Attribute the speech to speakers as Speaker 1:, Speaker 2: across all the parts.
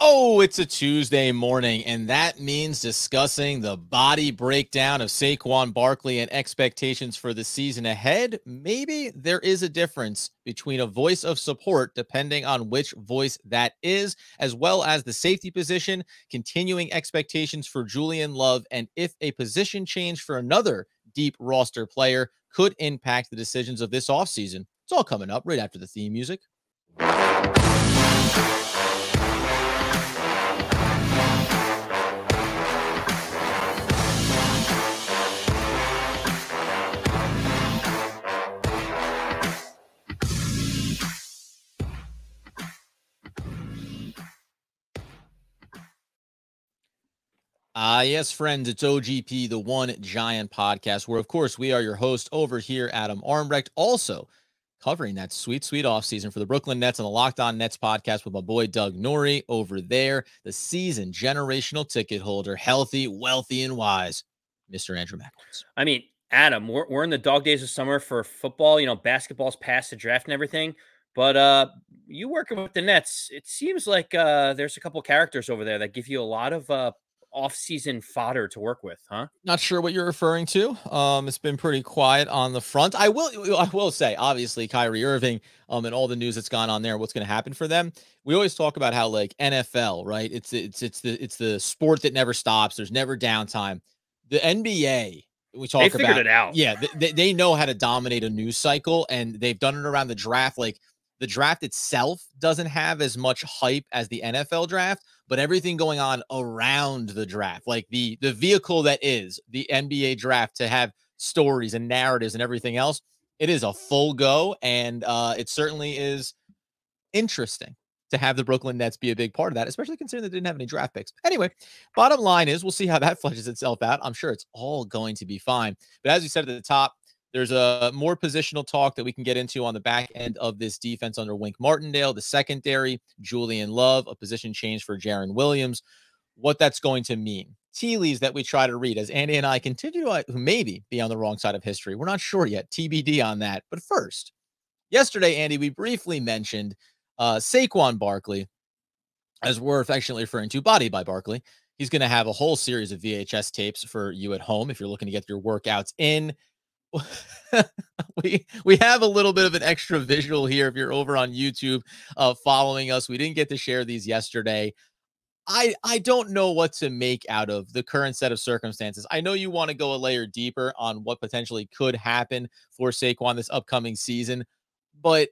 Speaker 1: Oh, it's a Tuesday morning, and that means discussing the body breakdown of Saquon Barkley and expectations for the season ahead. Maybe there is a difference between a voice of support, depending on which voice that is, as well as the safety position, continuing expectations for Julian Love, and if a position change for another deep roster player could impact the decisions of this offseason. It's all coming up right after the theme music. Ah, uh, yes, friends, it's OGP, the one giant podcast, where, of course, we are your host over here, Adam Armbrecht, also covering that sweet, sweet offseason for the Brooklyn Nets and the Locked On Nets podcast with my boy Doug Norrie over there, the season generational ticket holder, healthy, wealthy, and wise, Mr. Andrew McElwain.
Speaker 2: I mean, Adam, we're, we're in the dog days of summer for football. You know, basketball's past the draft and everything. But uh, you working with the Nets, it seems like uh, there's a couple characters over there that give you a lot of uh, off-season fodder to work with, huh?
Speaker 1: Not sure what you're referring to. Um, it's been pretty quiet on the front. I will, I will say, obviously, Kyrie Irving, um, and all the news that's gone on there, what's going to happen for them. We always talk about how like NFL, right? It's it's it's the it's the sport that never stops. There's never downtime. The NBA, we talk
Speaker 2: they figured
Speaker 1: about
Speaker 2: it out.
Speaker 1: Yeah, they, they know how to dominate a news cycle, and they've done it around the draft. Like the draft itself doesn't have as much hype as the NFL draft but everything going on around the draft, like the the vehicle that is the NBA draft to have stories and narratives and everything else, it is a full go, and uh, it certainly is interesting to have the Brooklyn Nets be a big part of that, especially considering they didn't have any draft picks. Anyway, bottom line is we'll see how that fleshes itself out. I'm sure it's all going to be fine. But as you said at the top, there's a more positional talk that we can get into on the back end of this defense under Wink Martindale, the secondary, Julian Love, a position change for Jarren Williams, what that's going to mean. Tea leaves that we try to read as Andy and I continue to uh, maybe be on the wrong side of history. We're not sure yet. TBD on that. But first, yesterday, Andy, we briefly mentioned uh, Saquon Barkley, as we're affectionately referring to, Body by Barkley. He's going to have a whole series of VHS tapes for you at home if you're looking to get your workouts in. we we have a little bit of an extra visual here if you're over on YouTube uh following us. We didn't get to share these yesterday. I I don't know what to make out of the current set of circumstances. I know you want to go a layer deeper on what potentially could happen for Saquon this upcoming season, but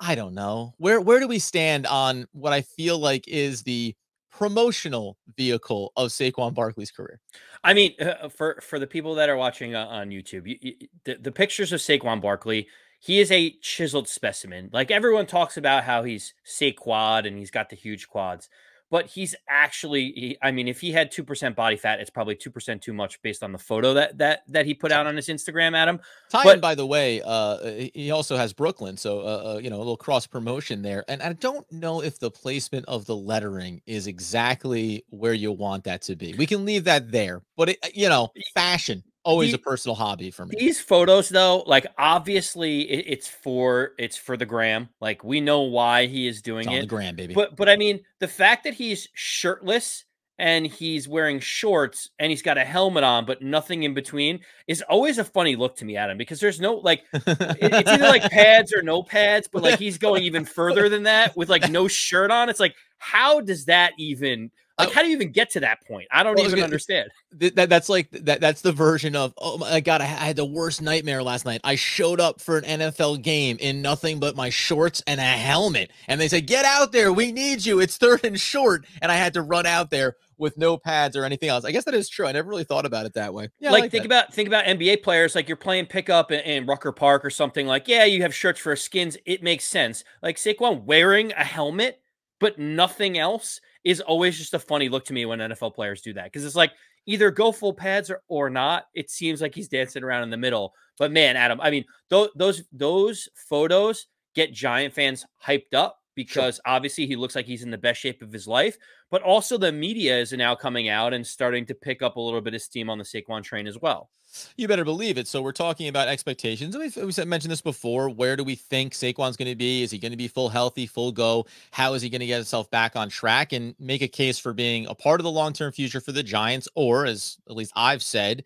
Speaker 1: I don't know. Where where do we stand on what I feel like is the promotional vehicle of Saquon Barkley's career?
Speaker 2: I mean, uh, for for the people that are watching uh, on YouTube, you, you, the, the pictures of Saquon Barkley, he is a chiseled specimen. Like everyone talks about how he's Saquad and he's got the huge quads but he's actually he, i mean if he had 2% body fat it's probably 2% too much based on the photo that that that he put out on his instagram adam.
Speaker 1: Ty
Speaker 2: but
Speaker 1: by the way uh he also has brooklyn so uh, uh, you know a little cross promotion there. And i don't know if the placement of the lettering is exactly where you want that to be. We can leave that there but it, you know fashion always a personal hobby for me.
Speaker 2: These photos, though, like obviously it, it's for it's for the gram. Like we know why he is doing
Speaker 1: it.
Speaker 2: the
Speaker 1: gram, baby.
Speaker 2: But but I mean, the fact that he's shirtless and he's wearing shorts and he's got a helmet on, but nothing in between is always a funny look to me, Adam, because there's no like it's either like pads or no pads, but like he's going even further than that with like no shirt on. It's like, how does that even like, oh. how do you even get to that point? I don't well, even understand.
Speaker 1: That, that's like that. That's the version of oh my god, I had the worst nightmare last night. I showed up for an NFL game in nothing but my shorts and a helmet, and they said, "Get out there, we need you. It's third and short," and I had to run out there with no pads or anything else. I guess that is true. I never really thought about it that way.
Speaker 2: Yeah, like, like think that. about think about NBA players like you're playing pickup in, in Rucker Park or something. Like, yeah, you have shirts for skins. It makes sense. Like Saquon wearing a helmet but nothing else is always just a funny look to me when NFL players do that because it's like either go full pads or, or not. It seems like he's dancing around in the middle. But man, Adam, I mean, th- those those photos get Giant fans hyped up because sure. obviously he looks like he's in the best shape of his life, but also the media is now coming out and starting to pick up a little bit of steam on the Saquon train as well.
Speaker 1: You better believe it. So we're talking about expectations. We we mentioned this before. Where do we think Saquon's going to be? Is he going to be full healthy, full go? How is he going to get himself back on track and make a case for being a part of the long term future for the Giants, or as at least I've said,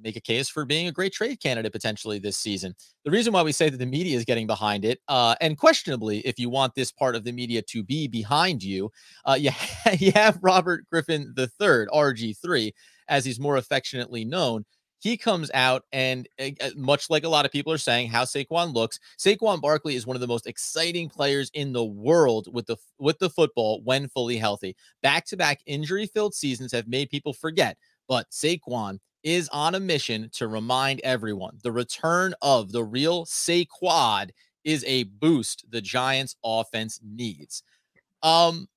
Speaker 1: make a case for being a great trade candidate potentially this season. The reason why we say that the media is getting behind it, uh, and questionably, if you want this part of the media to be behind you, uh, you, you have Robert Griffin III, RG3, as he's more affectionately known. He comes out and uh, much like a lot of people are saying how Saquon looks, Saquon Barkley is one of the most exciting players in the world with the with the football when fully healthy. Back-to-back injury-filled seasons have made people forget, but Saquon is on a mission to remind everyone the return of the real Saquad is a boost the Giants offense needs. Um,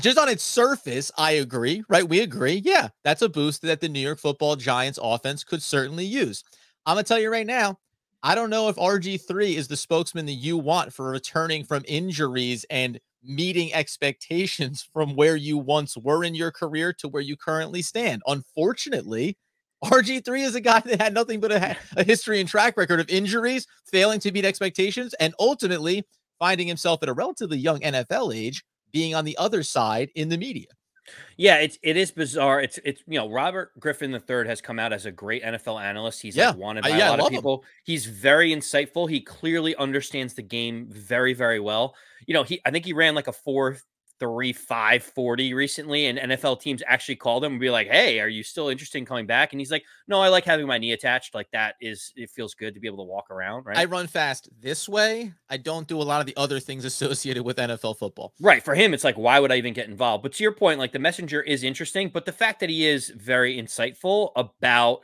Speaker 1: just on its surface, I agree, right? We agree. Yeah, that's a boost that the New York football Giants offense could certainly use. I'm going to tell you right now, I don't know if RG3 is the spokesman that you want for returning from injuries and meeting expectations from where you once were in your career to where you currently stand. Unfortunately, RG3 is a guy that had nothing but a, a, history and track record of injuries, failing to meet expectations, and ultimately finding himself at a relatively young NFL age being on the other side in the media.
Speaker 2: Yeah, it's it is bizarre. It's it's you know Robert Griffin III has come out as a great NFL analyst. He's yeah. like wanted by yeah, a lot of people. Him. He's very insightful. He clearly understands the game very very well. You know, he I think he ran like a four three five forty recently, and NFL teams actually called him and be like, "Hey, are you still interested in coming back?" And he's like, "No, I like having my knee attached. Like that is it feels good to be able to walk around." Right?
Speaker 1: I run fast this way. I don't do a lot of the other things associated with NFL football.
Speaker 2: Right. For him, it's like, why would I even get involved? But to your point, like the messenger is interesting, but the fact that he is very insightful about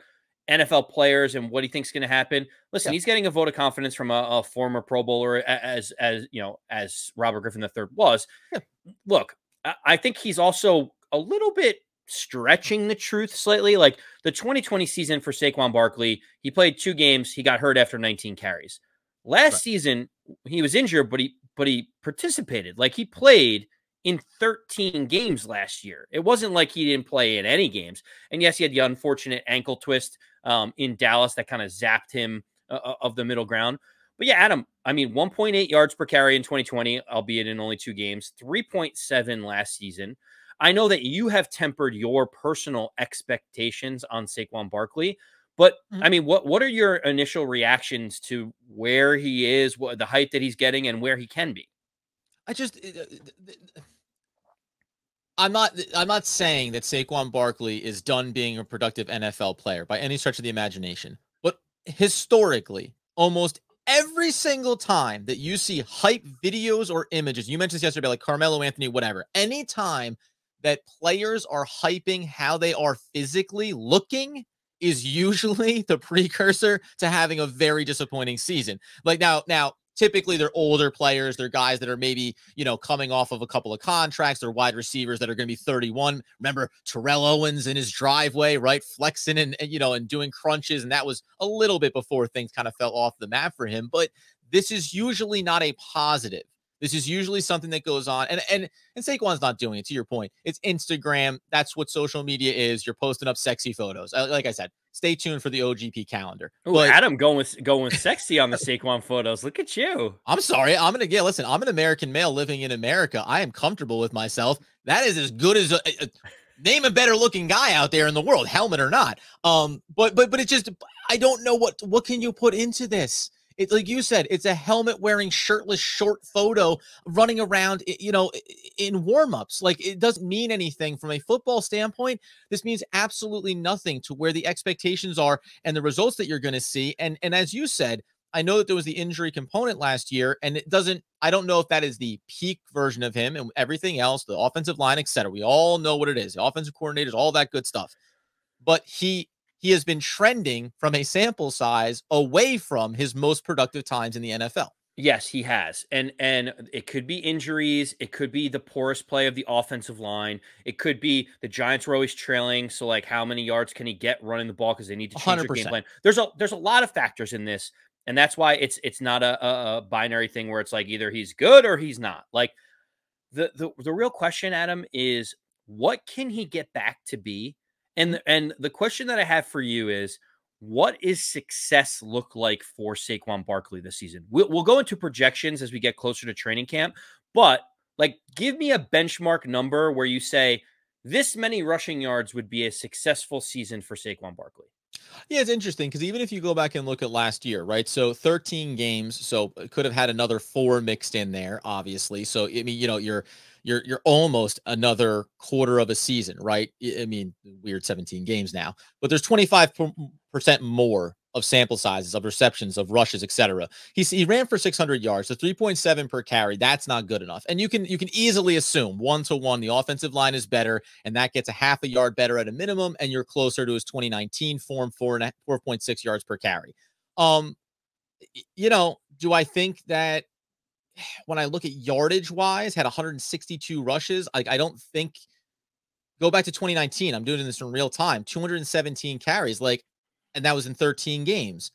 Speaker 2: NFL players and what he thinks is going to happen. Listen, yeah. he's getting a vote of confidence from a, a, former Pro Bowler, as as you know, as Robert Griffin III was. Yeah. Look, I, I think he's also a little bit stretching the truth slightly. Like the 2020 season for Saquon Barkley, he played two games. He got hurt after 19 carries. Last right. season, he was injured, but he but he participated. Like he played in 13 games last year. It wasn't like he didn't play in any games. And yes, he had the unfortunate ankle twist um, in Dallas that kind of zapped him uh, uh, of the middle ground. But yeah, Adam, I mean, 1.8 yards per carry in 2020, albeit in only two games, 3.7 last season. I know that you have tempered your personal expectations on Saquon Barkley, but mm-hmm. I mean, what what are your initial reactions to where he is, what the height that he's getting, and where he can be?
Speaker 1: I just uh, I'm not I'm not saying that Saquon Barkley is done being a productive NFL player by any stretch of the imagination. But historically, almost every single time that you see hype videos or images, you mentioned this yesterday, like Carmelo Anthony, whatever, anytime that players are hyping how they are physically looking is usually the precursor to having a very disappointing season. Like now, now typically they're older players. They're guys that are maybe, you know, coming off of a couple of contracts. They're wide receivers that are going to be 31. Remember Terrell Owens in his driveway, right? Flexing and, and, you know, and doing crunches. And that was a little bit before things kind of fell off the map for him. But this is usually not a positive. This is usually something that goes on, and and and Saquon's not doing it. To your point, it's Instagram. That's what social media is. You're posting up sexy photos. Like I said, stay tuned for the OGP calendar.
Speaker 2: Ooh, but, Adam going with going sexy on the Saquon photos. Look at you.
Speaker 1: I'm sorry. I'm gonna get. Listen, I'm an American male living in America. I am comfortable with myself. That is as good as a, a name a better looking guy out there in the world, helmet or not. Um, but but but it just I don't know what what can you put into this. It's like you said, it's a helmet wearing shirtless short photo running around, you know, in warmups. Like it doesn't mean anything from a football standpoint. This means absolutely nothing to where the expectations are and the results that you're going to see. And and as you said, I know that there was the injury component last year, and it doesn't. I don't know if that is the peak version of him and everything else, the offensive line, etc. We all know what it is, the offensive coordinators, all that good stuff. But he he has been trending from a sample size away from his most productive times in the NFL.
Speaker 2: Yes, he has. And and it could be injuries, it could be the poorest play of the offensive line. It could be the Giants were always trailing, so like how many yards can he get running the ball cuz they need to change 100%. their game plan. There's a there's a lot of factors in this, and that's why it's it's not a, a, a binary thing where it's like either he's good or he's not. Like the the the real question, Adam, is what can he get back to be? And and the question that I have for you is what is success look like for Saquon Barkley this season? We'll, we'll go into projections as we get closer to training camp, but like give me a benchmark number where you say this many rushing yards would be a successful season for Saquon Barkley.
Speaker 1: Yeah, it's interesting because even if you go back and look at last year, right? So 13 games, so could have had another four mixed in there, obviously. So I mean, you know, you're you're you're almost another quarter of a season, right? I mean, weird 17 games now, but there's 25% more of sample sizes, of receptions, of rushes, etc. He he ran for 600 yards, so 3.7 per carry. That's not good enough. And you can you can easily assume one to one the offensive line is better, and that gets a half a yard better at a minimum, and you're closer to his 2019 form, four and 4.6 yards per carry. Um, you know, do I think that when I look at yardage wise, had 162 rushes? Like I don't think. Go back to 2019. I'm doing this in real time. 217 carries. Like and that was in 13 games.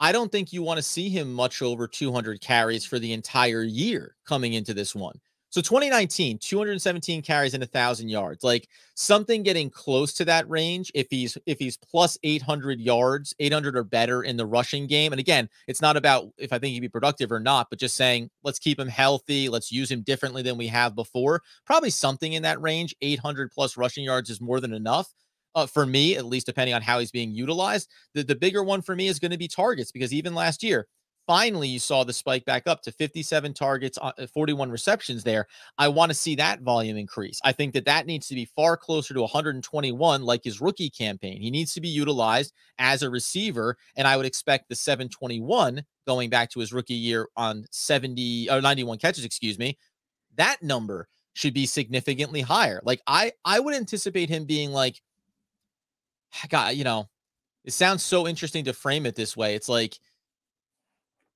Speaker 1: I don't think you want to see him much over 200 carries for the entire year coming into this one. So 2019, 217 carries and a thousand yards, like something getting close to that range. If he's if he's plus 800 yards, 800 or better in the rushing game. And again, it's not about if I think he'd be productive or not, but just saying let's keep him healthy, let's use him differently than we have before. Probably something in that range. 800 plus rushing yards is more than enough uh, for me, at least depending on how he's being utilized. The, the bigger one for me is going to be targets because even last year, finally you saw the spike back up to 57 targets, uh, 41 receptions there. I want to see that volume increase. I think that that needs to be far closer to 121 like his rookie campaign. He needs to be utilized as a receiver and I would expect the 721 going back to his rookie year on 70 or 91 catches, excuse me. That number should be significantly higher. Like I I would anticipate him being like God, you know, it sounds so interesting to frame it this way. It's like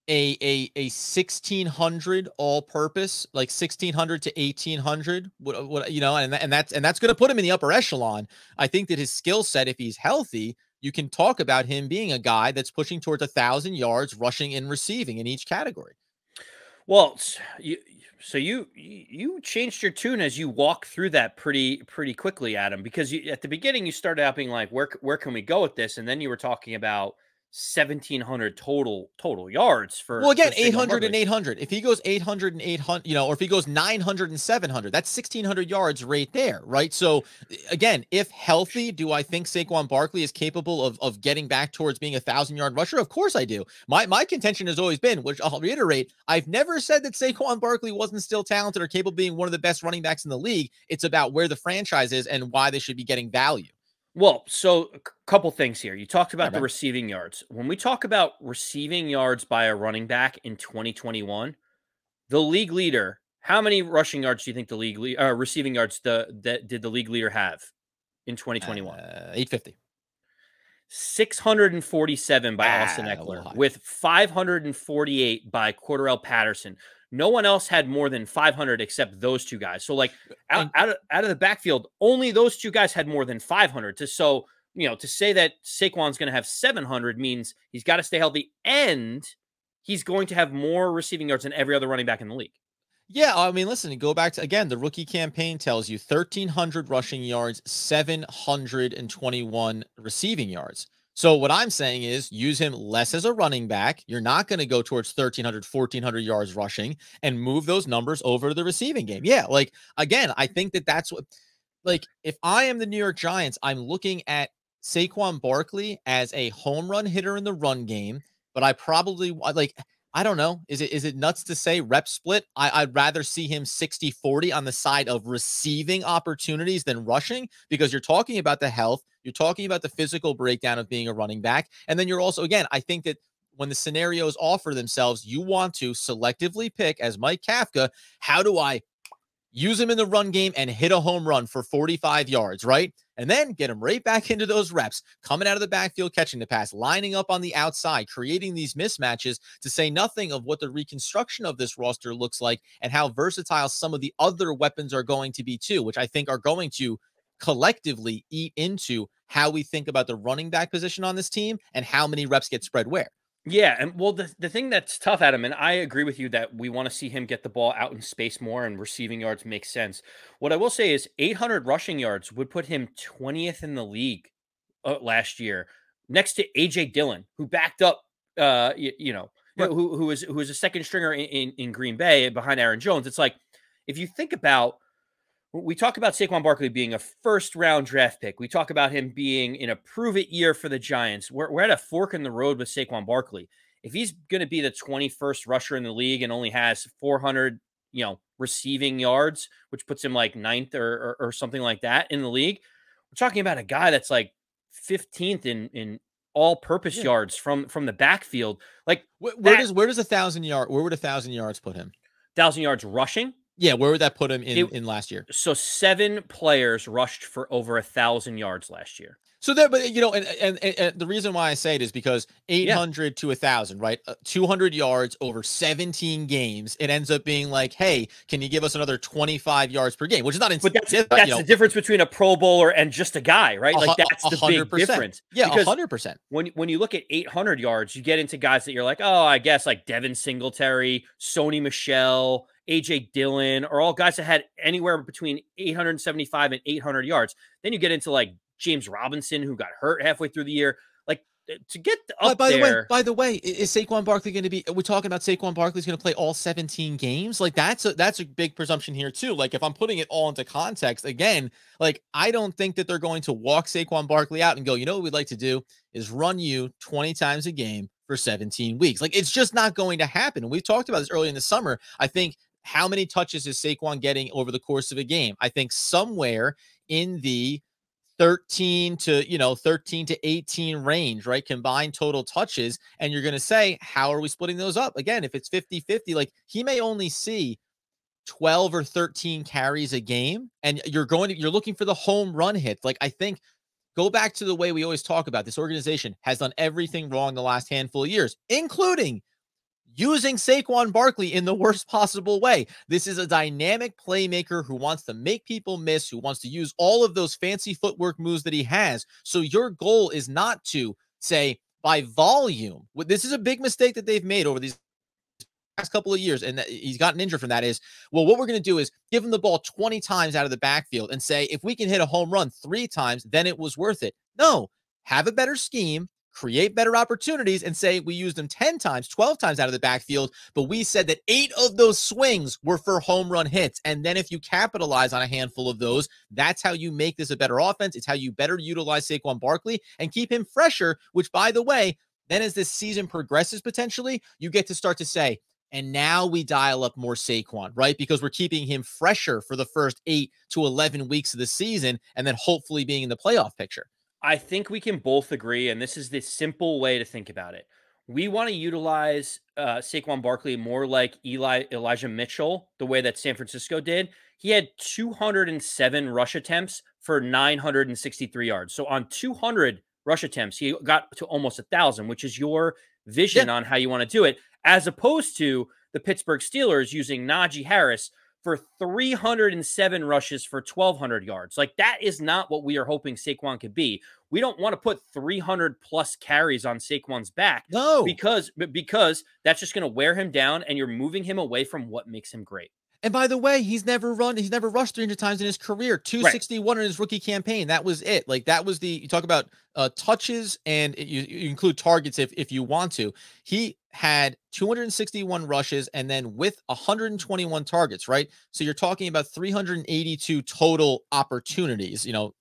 Speaker 1: a a a 1600 all purpose like 1600 to 1800 what, uh, what you know and, and that's and that's going to put him in the upper echelon i think that his skill set if he's healthy you can talk about him being a guy that's pushing towards a thousand yards rushing and receiving in each category
Speaker 2: well you so you you changed your tune as you walk through that pretty pretty quickly, Adam. Because you, at the beginning you started out being like, where where can we go with this? And then you were talking about 1700 total total yards for
Speaker 1: well again for 800 and 800 if he goes 800 and 800 you know or if he goes 900 and 700 that's 1600 yards right there right? So again if healthy do i think Saquon Barkley is capable of of getting back towards being a thousand yard rusher? Of course i do. My my contention has always been which i'll reiterate i've never said that Saquon Barkley wasn't still talented or capable of being one of the best running backs in the league. It's about where the franchise is and why they should be getting value
Speaker 2: well, so a couple things here. You talked about the receiving yards. When we talk about receiving yards by a running back in 2021, the league leader, how many rushing yards do you think the league le- uh, receiving yards the that did the league leader have in 2021?
Speaker 1: Uh, 850.
Speaker 2: 647 by ah, Austin Ekeler with 548 by Cordarrelle Patterson. No one else had more than 500 except those two guys. So like uh, out, out, of, out of the backfield, only those two guys had more than 500. To so you know to say that Saquon's going to have 700 means he's got to stay healthy and he's going to have more receiving yards than every other running back in the league.
Speaker 1: Yeah, I mean, listen, go back to again, the rookie campaign tells you 1,300 rushing yards, 721 receiving yards. So what I'm saying is use him less as a running back. You're not going to go towards 1300 1400 yards rushing and move those numbers over to the receiving game. Yeah, like again, I think that that's what like if I am the New York Giants, I'm looking at Saquon Barkley as a home run hitter in the run game, but I probably like I don't know. Is it is it nuts to say rep split? I, would rather see him 60 40 on the side of receiving opportunities than rushing because you're talking about the health, you're talking about the physical breakdown of being a running back. And then you're also, again, I think that when the scenarios offer themselves, you want to selectively pick, as Mike Kafka, how do I use him in the run game and hit a home run for 45 yards, right? And then get him right back into those reps, coming out of the backfield, catching the pass, lining up on the outside, creating these mismatches to say nothing of what the reconstruction of this roster looks like and how versatile some of the other weapons are going to be too, which I think are going to collectively eat into how we think about the running back position on this team and how many reps get spread where.
Speaker 2: Yeah, and well, the, the thing that's tough, Adam, and I agree with you that we want to see him get the ball out in space more and receiving yards makes sense. What I will say is 800 rushing yards would put him 20th in the league uh, last year, next to AJ Dillon, who backed up, uh, you, you know, right. who who was who was a second stringer in, in, in Green Bay behind Aaron Jones. It's like if you think about we talk about Saquon Barkley being a first round draft pick. We talk about him being in a prove it year for the Giants. We're, we're at a fork in the road with Saquon Barkley. If he's going to be the 21st rusher in the league and only has 400, you know, receiving yards, which puts him like ninth or, or, or something like that in the league, we're talking about a guy that's like 15th in, in all purpose yeah. yards from, from the backfield. Like
Speaker 1: where, where does, where does a thousand yard, where would a thousand yards put him?
Speaker 2: Thousand yards rushing.
Speaker 1: Yeah, where would that put him in, it, in last year?
Speaker 2: So seven players rushed for over a thousand yards last year.
Speaker 1: So there, but you know, and, and, and the reason why I say it is because 800 yeah. to a thousand, right? Uh, 200 yards over 17 games. It ends up being like, hey, can you give us another 25 yards per game? Which is not,
Speaker 2: but that's, that's know, the difference between a Pro Bowler and just a guy, right? Like that's the 100%. big difference.
Speaker 1: Yeah, hundred percent.
Speaker 2: When when you look at 800 yards, you get into guys that you're like, oh, I guess like Devin Singletary, Sony Michel, AJ Dillon, are all guys that had anywhere between 875 and 800 yards. Then you get into like James Robinson, who got hurt halfway through the year. Like eh, to get up
Speaker 1: by, by
Speaker 2: there.
Speaker 1: The way, by the way, is Saquon Barkley going to be? We're talking about Saquon Barkley's going to play all 17 games. Like that's a that's a big presumption here too. Like if I'm putting it all into context again, like I don't think that they're going to walk Saquon Barkley out and go. You know what we'd like to do is run you 20 times a game for 17 weeks. Like it's just not going to happen. And we've talked about this early in the summer. I think how many touches is Saquon getting over the course of a game? I think somewhere in the 13 to you know 13 to 18 range right combined total touches and you're going to say how are we splitting those up? Again if it's 50 50 like he may only see 12 or 13 carries a game and you're going to you're looking for the home run hit like i think go back to the way we always talk about this organization has done everything wrong the last handful of years including using Saquon Barkley in the worst possible way. This is a dynamic playmaker who wants to make people miss, who wants to use all of those fancy footwork moves that he has. So your goal is not to say by volume. This is a big mistake that they've made over these past couple of years and he's gotten injured from that is well what we're going to do is give him the ball 20 times out of the backfield and say if we can hit a home run 3 times then it was worth it. No, have a better scheme create better opportunities and say we used them 10 times, 12 times out of the backfield, but we said that eight of those swings were for home run hits. And then if you capitalize on a handful of those, that's how you make this a better offense. It's how you better utilize Saquon Barkley and keep him fresher, which by the way, then as this season progresses potentially, you get to start to say, and now we dial up more Saquon, right? Because we're keeping him fresher for the first eight to 11 weeks of the season and then hopefully being in the playoff picture.
Speaker 2: I think we can both agree, and this is the simple way to think about it. We want to utilize uh, Saquon Barkley more like Eli Elijah Mitchell, the way that San Francisco did. He had 207 rush attempts for 963 yards. So on 200 rush attempts, he got to almost a thousand, which is your vision yeah. on how you want to do it, as opposed to the Pittsburgh Steelers using Najee Harris for 307 rushes for 1,200 yards. Like that is not what we are hoping Saquon could be. We don't want to put 300 plus carries on Saquon's back.
Speaker 1: No,
Speaker 2: because because that's just going to wear him down, and you're moving him away from what makes him great.
Speaker 1: And by the way, he's never run, he's never rushed 300 times in his career. 261 right. in his rookie campaign. That was it. Like that was the you talk about uh touches and you, you include targets if if you want to. He had 261 rushes and then with 121 targets, right? So you're talking about 382 total opportunities. You know,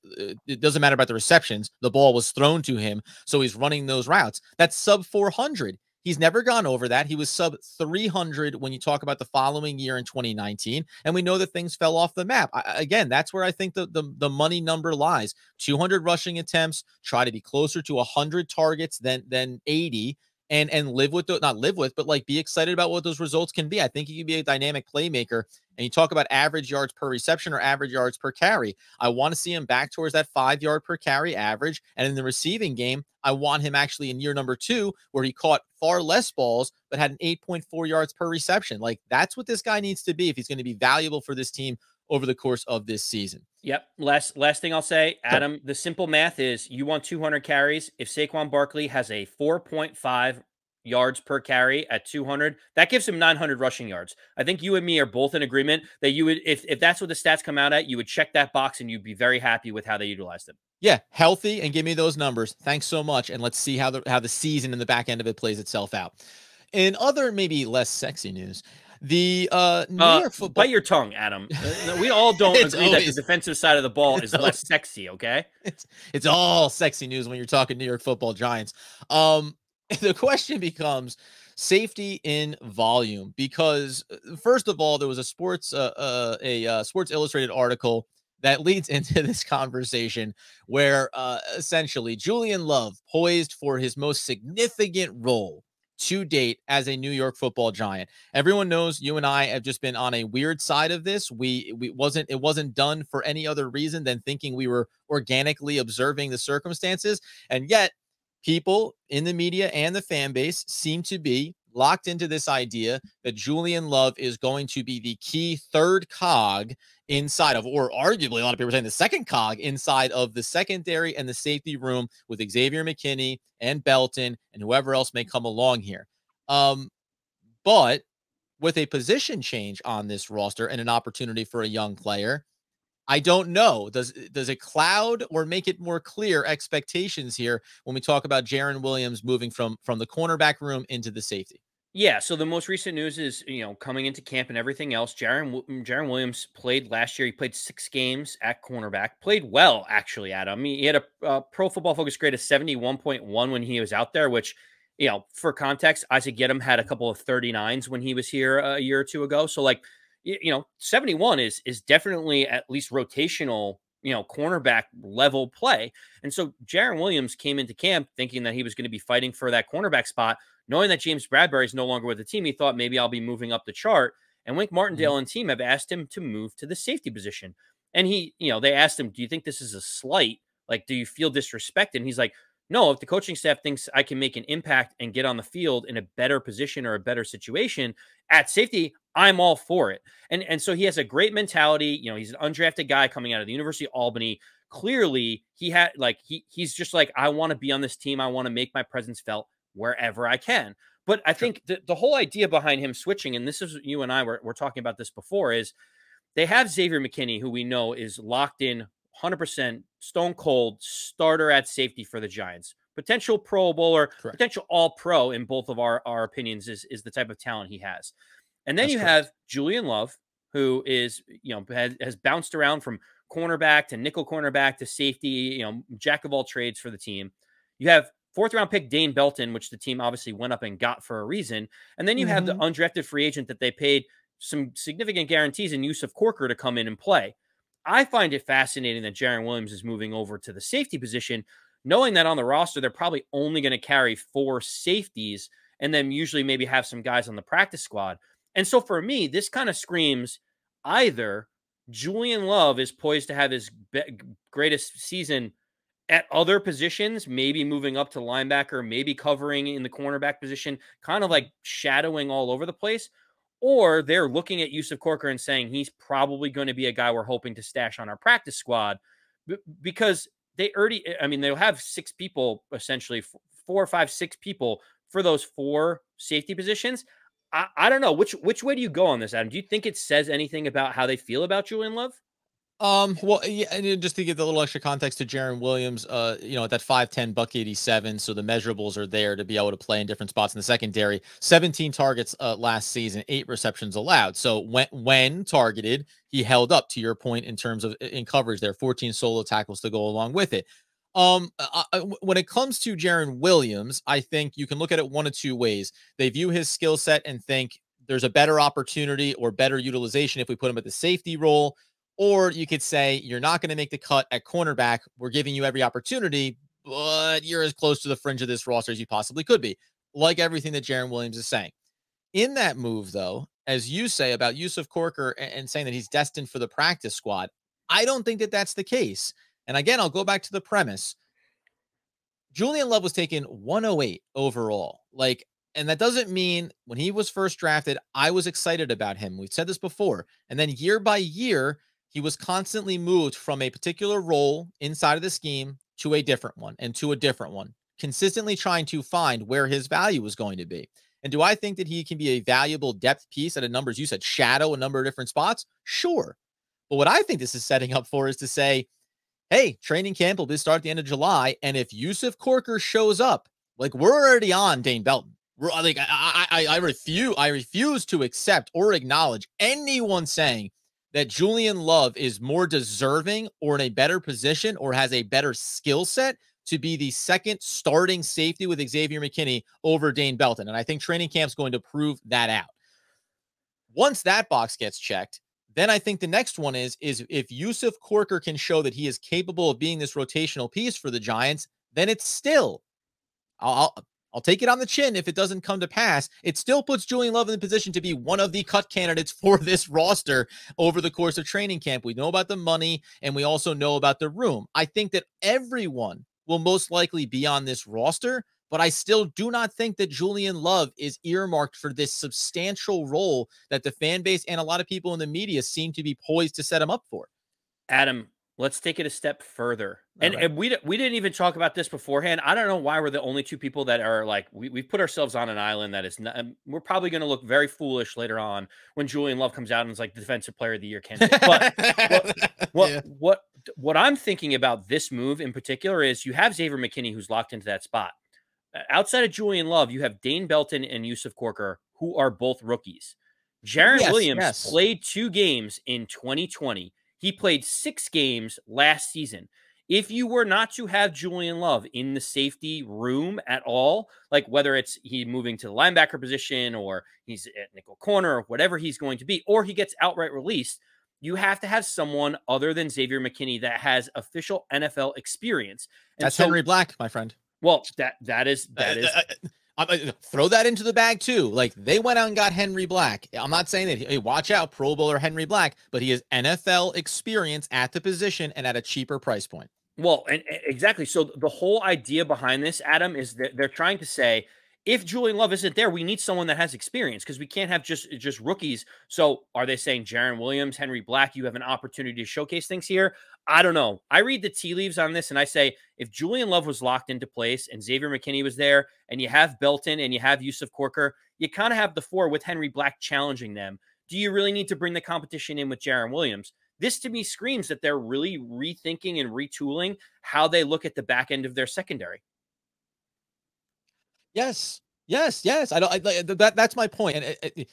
Speaker 1: it doesn't matter about the receptions. The ball was thrown to him, so he's running those routes. That's sub 400. He's never gone over that. He was sub 300 when you talk about the following year in 2019, and we know that things fell off the map. I, again, that's where I think the, the the money number lies. 200 rushing attempts, try to be closer to 100 targets than than 80 and and live with the, not live with, but like be excited about what those results can be. I think he can be a dynamic playmaker. And you talk about average yards per reception or average yards per carry. I want to see him back towards that five yard per carry average. And in the receiving game, I want him actually in year number two, where he caught far less balls, but had an 8.4 yards per reception. Like that's what this guy needs to be if he's going to be valuable for this team over the course of this season.
Speaker 2: Yep. Last last thing I'll say, Adam, the simple math is you want 200 carries. If Saquon Barkley has a 4.5 yards per carry at 200. That gives him 900 rushing yards. I think you and me are both in agreement that you would, if, if that's what the stats come out at, you would check that box and you'd be very happy with how they utilized him.
Speaker 1: Yeah, healthy and give me those numbers. Thanks so much. And let's see how the how the season and the back end of it plays itself out. In other maybe less sexy news, the uh, New
Speaker 2: Uh,
Speaker 1: York football
Speaker 2: bite your tongue, Adam. Uh, we all don't agree that the defensive side of the ball is less sexy. Okay.
Speaker 1: it's, it's all sexy news when you're talking New York football giants. Um, the question becomes safety in volume because uh, first of all, there was a sports uh, uh, a uh, Sports Illustrated article that leads into this conversation where uh, essentially Julian Love poised for his most significant role to date as a New York football giant. Everyone knows you and I have just been on a weird side of this. We we wasn't it wasn't done for any other reason than thinking we were organically observing the circumstances and yet people in the media and the fan base seem to be locked into this idea that Julian Love is going to be the key third cog inside of, or arguably a lot of people are saying the second cog inside of the secondary and the safety room with Xavier McKinney and Belton and whoever else may come along here. Um, but with a position change on this roster and an opportunity for a young player, I don't know. Does does it cloud or make it more clear expectations here when we talk about Jarren Williams moving from from the cornerback room into the safety?
Speaker 2: Yeah, so the most recent news is, you know, coming into camp and everything else. Jarren Jarren Williams played last year. He played six games at cornerback. Played well, actually. Adam. He, had a uh, Pro Football Focus grade of seventy one point one when he was out there. Which, you know, for context, Isaac Yiadom had a couple of thirty nines when he was here a year or two ago. So, like, you, you know, seventy one is is definitely at least rotational. You know, cornerback level play. And so Jarren Williams came into camp thinking that he was going to be fighting for that cornerback spot knowing that James Bradberry is no longer with the team, he thought maybe I'll be moving up the chart. And Wink mm-hmm. Martindale and team have asked him to move to the safety position. And he, you know, they asked him, Do you think this is a slight? Like, do you feel disrespected? And he's like, No, if the coaching staff thinks I can make an impact and get on the field in a better position or a better situation at safety, I'm all for it. And and so he has a great mentality. You know, he's an undrafted guy coming out of the University of Albany. Clearly, he had like he he's just like, I want to be on this team. I want to make my presence felt wherever I can. But I think the, the whole idea behind him switching, and this is you and I were, were talking about this before, is they have Xavier McKinney, who we know is locked in 100% stone cold starter at safety for the Giants. Potential Pro Bowler,
Speaker 1: Correct.
Speaker 2: potential All Pro in both of our, our opinions is, is the type of talent he has. And then
Speaker 1: That's
Speaker 2: you
Speaker 1: correct.
Speaker 2: have Julian Love, who is, you know, has, has bounced around from cornerback to nickel cornerback to safety, you know, jack of all trades for the team. You have fourth round pick Dane Belton, which the team obviously went up and got for a reason. And then you have the mm-hmm. undrafted free agent that they paid some significant guarantees in Yusuf Corker to come in and play. I find it fascinating that Jarren Williams is moving over to the safety position, knowing that on the roster, they're probably only going to carry four safeties and then usually maybe have some guys on the practice squad. And so for me, this kind of screams either Julian Love is poised to have his be- greatest season at other positions, maybe moving up to linebacker, maybe covering in the cornerback position, kind of like shadowing all over the place. Or they're looking at Yusuf Corker and saying he's probably going to be a guy we're hoping to stash on our practice squad because they already, eh, I mean, they'll have six people essentially, four, five, six people for those four safety positions. I, I don't know which which way do you go on this, Adam? Do you think it says anything about how they feel about Julian Love?
Speaker 1: Um, well, yeah, and just to give a little extra context to Jarren Williams, uh, you know, at that 5'10 buck 87, so the measurables are there to be able to play in different spots in the secondary. 17 targets uh, last season, eight receptions allowed. So when when targeted, he held up to your point in terms of in coverage there, 14 solo tackles to go along with it. Um, I, I- when it comes to Jarren Williams, I think you can look at it one of two ways. They view his skill set and think there's a better opportunity or better utilization if we put him at the safety role. Or you could say you're not going to make the cut at cornerback. We're giving you every opportunity, but you're as close to the fringe of this roster as you possibly could be, like everything that Jarren Williams is saying. In that move, though, as you say about Yusuf Corker and saying that he's destined for the practice squad, I don't think that that's the case. And again, I'll go back to the premise. Julian Love was taken 108 overall. Like, and that doesn't mean when he was first drafted, I was excited about him. We've said this before. And then year by year, he was constantly moved from a particular role inside of the scheme to a different one and to a different one consistently trying to find where his value was going to be. And do I think that he can be a valuable depth piece at a numbers you said shadow a number of different spots? Sure. But what I think this is setting up for is to say, hey, training camp will be start at the end of July. And if Yusuf Corker shows up, like we're already on Dane Belton. We're uh, like I, I I refuse I refuse to accept or acknowledge anyone saying that Julian Love is more deserving or in a better position or has a better skill set to be the second starting safety with Xavier McKinney over Dane Belton. And I think training camp's going to prove that out. Once that box gets checked, then I think the next one is is if Yusuf Corker can show that he is capable of being this rotational piece for the Giants, then it's still I'll, I'll I'll take it on the chin if it doesn't come to pass. It still puts Julian Love in the position to be one of the cut candidates for this roster over the course of training camp. We know about the money and we also know about the room. I think that everyone will most likely be on this roster, but I still do not think that Julian Love is earmarked for this substantial role that the fan base and a lot of people in the media seem to be poised to set him up for.
Speaker 2: Adam, Let's take it a step further. And, right. and, we we didn't even talk about this beforehand. I don't know why we're the only two people that are like we we put ourselves on an island that is not. Um, we're probably going to look very foolish later on when Julian Love comes out and is like defensive player of the year candidate. But what what, yeah. what what I'm thinking about this move in particular is you have Xavier McKinney who's locked into that spot. Outside of Julian Love, you have Dane Belton and Yusuf Corker who are both rookies. Jarren yes, Williams yes. played two games in 2020 he played six games last season. If you were not to have Julian Love in the safety room at all, like whether it's he moving to the linebacker position or he's at nickel corner or whatever he's going to be, or he gets outright released, you have to have someone other than Xavier McKinney that has official NFL experience.
Speaker 1: And That's so, Henry Black, my friend.
Speaker 2: Well, that that is that uh, is. Uh, uh
Speaker 1: throw that into the bag too. Like they went out and got Henry Black. I'm not saying that, hey, watch out, Pro Bowler Henry Black, but he has NFL experience at the position and at a cheaper price point.
Speaker 2: Well, and exactly. So the whole idea behind this, Adam, is that they're trying to say if Julian Love isn't there, we need someone that has experience because we can't have just just rookies. So are they saying Jarren Williams, Henry Black, you have an opportunity to showcase things here? I don't know. I read the tea leaves on this and I say if Julian Love was locked into place and Xavier McKinney was there and you have Belton and you have Yusuf Corker, you kind of have the four with Henry Black challenging them. Do you really need to bring the competition in with Jarren Williams? This to me screams that they're really rethinking and retooling how they look at the back end of their secondary.
Speaker 1: Yes, yes, yes. I don't. I, that that's my point. And it, it,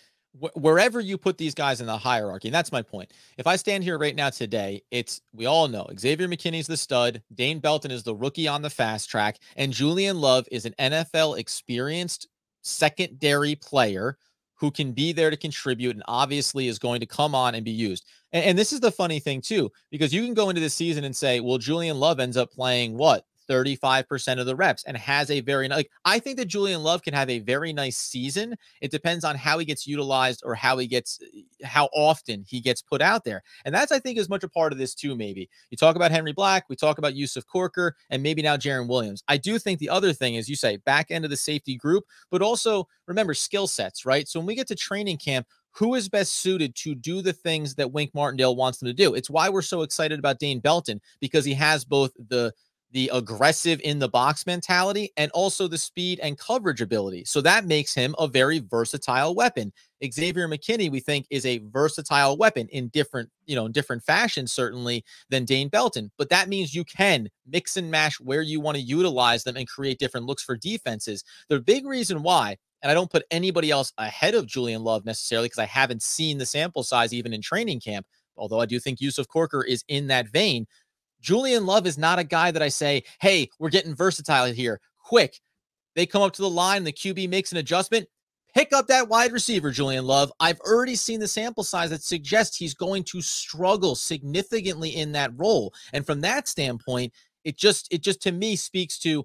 Speaker 1: wherever you put these guys in the hierarchy, and that's my point. If I stand here right now today, it's we all know Xavier McKinney's the stud, Dane Belton is the rookie on the fast track, and Julian Love is an NFL experienced secondary player who can be there to contribute and obviously is going to come on and be used. And, and, this is the funny thing too, because you can go into the season and say, well, Julian Love ends up playing what 35% of the reps and has a very like I think that Julian Love can have a very nice season. It depends on how he gets utilized or how he gets eh, how often he gets put out there. And that's I think as much a part of this too maybe. You talk about Henry Black, we talk about Yusuf Corker and maybe now Jarren Williams. I do think the other thing is you say back end of the safety group, but also remember skill sets, right? So when we get to training camp, who is best suited to do the things that Wink Martindale wants them to do. It's why we're so excited about Dane Belton because he has both the the aggressive in the box mentality and also the speed and coverage ability. So that makes him a very versatile weapon. Xavier McKinney, we think, is a versatile weapon in different, you know, in different fashion, certainly than Dane Belton. But that means you can mix and mash where you want to utilize them and create different looks for defenses. The big reason why, and I don't put anybody else ahead of Julian Love necessarily because I haven't seen the sample size even in training camp, although I do think Yusuf Corker is in that vein. Julian Love is not a guy that I say, hey, we're getting versatile here. Quick. They come up to the line, the QB makes an adjustment. Pick up that wide receiver, Julian Love. I've already seen the sample size that suggests he's going to struggle significantly in that role. And from that standpoint, it just it just to me speaks to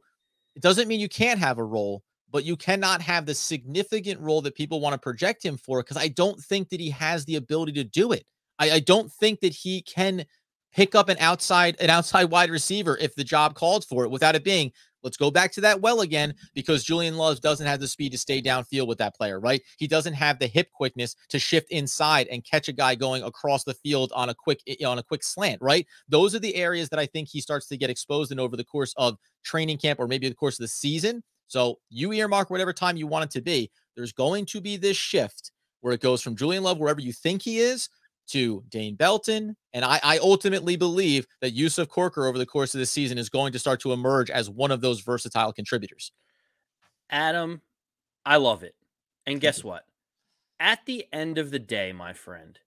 Speaker 1: it doesn't mean you can't have a role, but you cannot have the significant role that people want to project him for because I don't think that he has the ability to do it. I, I don't think that he can pick up an outside an outside wide receiver if the job called for it without it being Let's go back to that well again because Julian Love doesn't have the speed to stay downfield with that player, right? He doesn't have the hip quickness to shift inside and catch a guy going across the field on a quick eh, on a quick slant, right? Those are the areas that I think he starts to get exposed in over the course of training camp or maybe the course of the season. So you earmark whatever time you want it to be. There's going to be this shift where it goes from Julian Love wherever you think he is to Dane Belton. And I, I, ultimately believe that Yusuf Corker over the course of the season is going to start to emerge as one of those versatile contributors.
Speaker 2: Adam, I love it. And guess what? At the end of the day, my friend,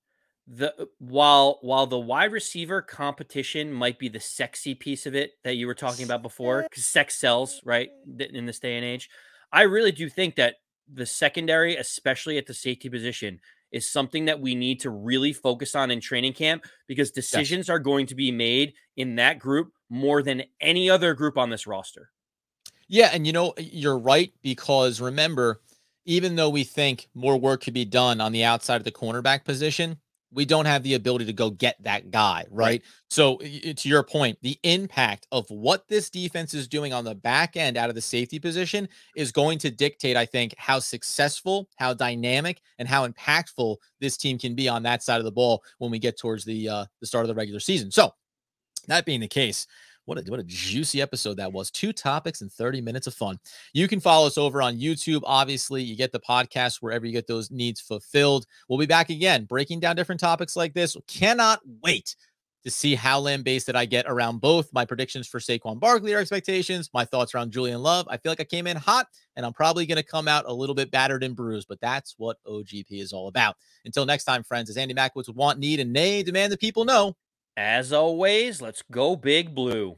Speaker 2: the uh, while while the wide receiver competition might be the sexy piece of it that you were talking about before, because sex sells, right? In this day and age, I really do think that the secondary, especially at the safety position, is something that we need to really focus on in training camp because decisions yes. are going to be made in that group more than any other group on this roster.
Speaker 1: Yeah, and you know you're right because remember, even though we think more work could be done on the outside of the cornerback position, we don't have the ability to go get that guy, right? right? So, to your point, the impact of what this defense is doing on the back end out of the safety position is going to dictate, I think, how successful, how dynamic, and how impactful this team can be on that side of the ball when we get towards the uh, the start of the regular season. So, that being the case, what a, what a juicy episode that was. Two topics and 30 minutes of fun. You can follow us over on YouTube. Obviously, you get the podcast wherever you get those needs fulfilled. We'll be back again, breaking down different topics like this. Cannot wait to see how land based that I get around both my predictions for Saquon Barkley or expectations, my thoughts around Julian Love. I feel like I came in hot and I'm probably going to come out a little bit battered and bruised, but that's what OGP is all about. Until next time, friends, as Andy Mackowitz would want, need, and nay, demand that people know
Speaker 2: as always, let's go big blue.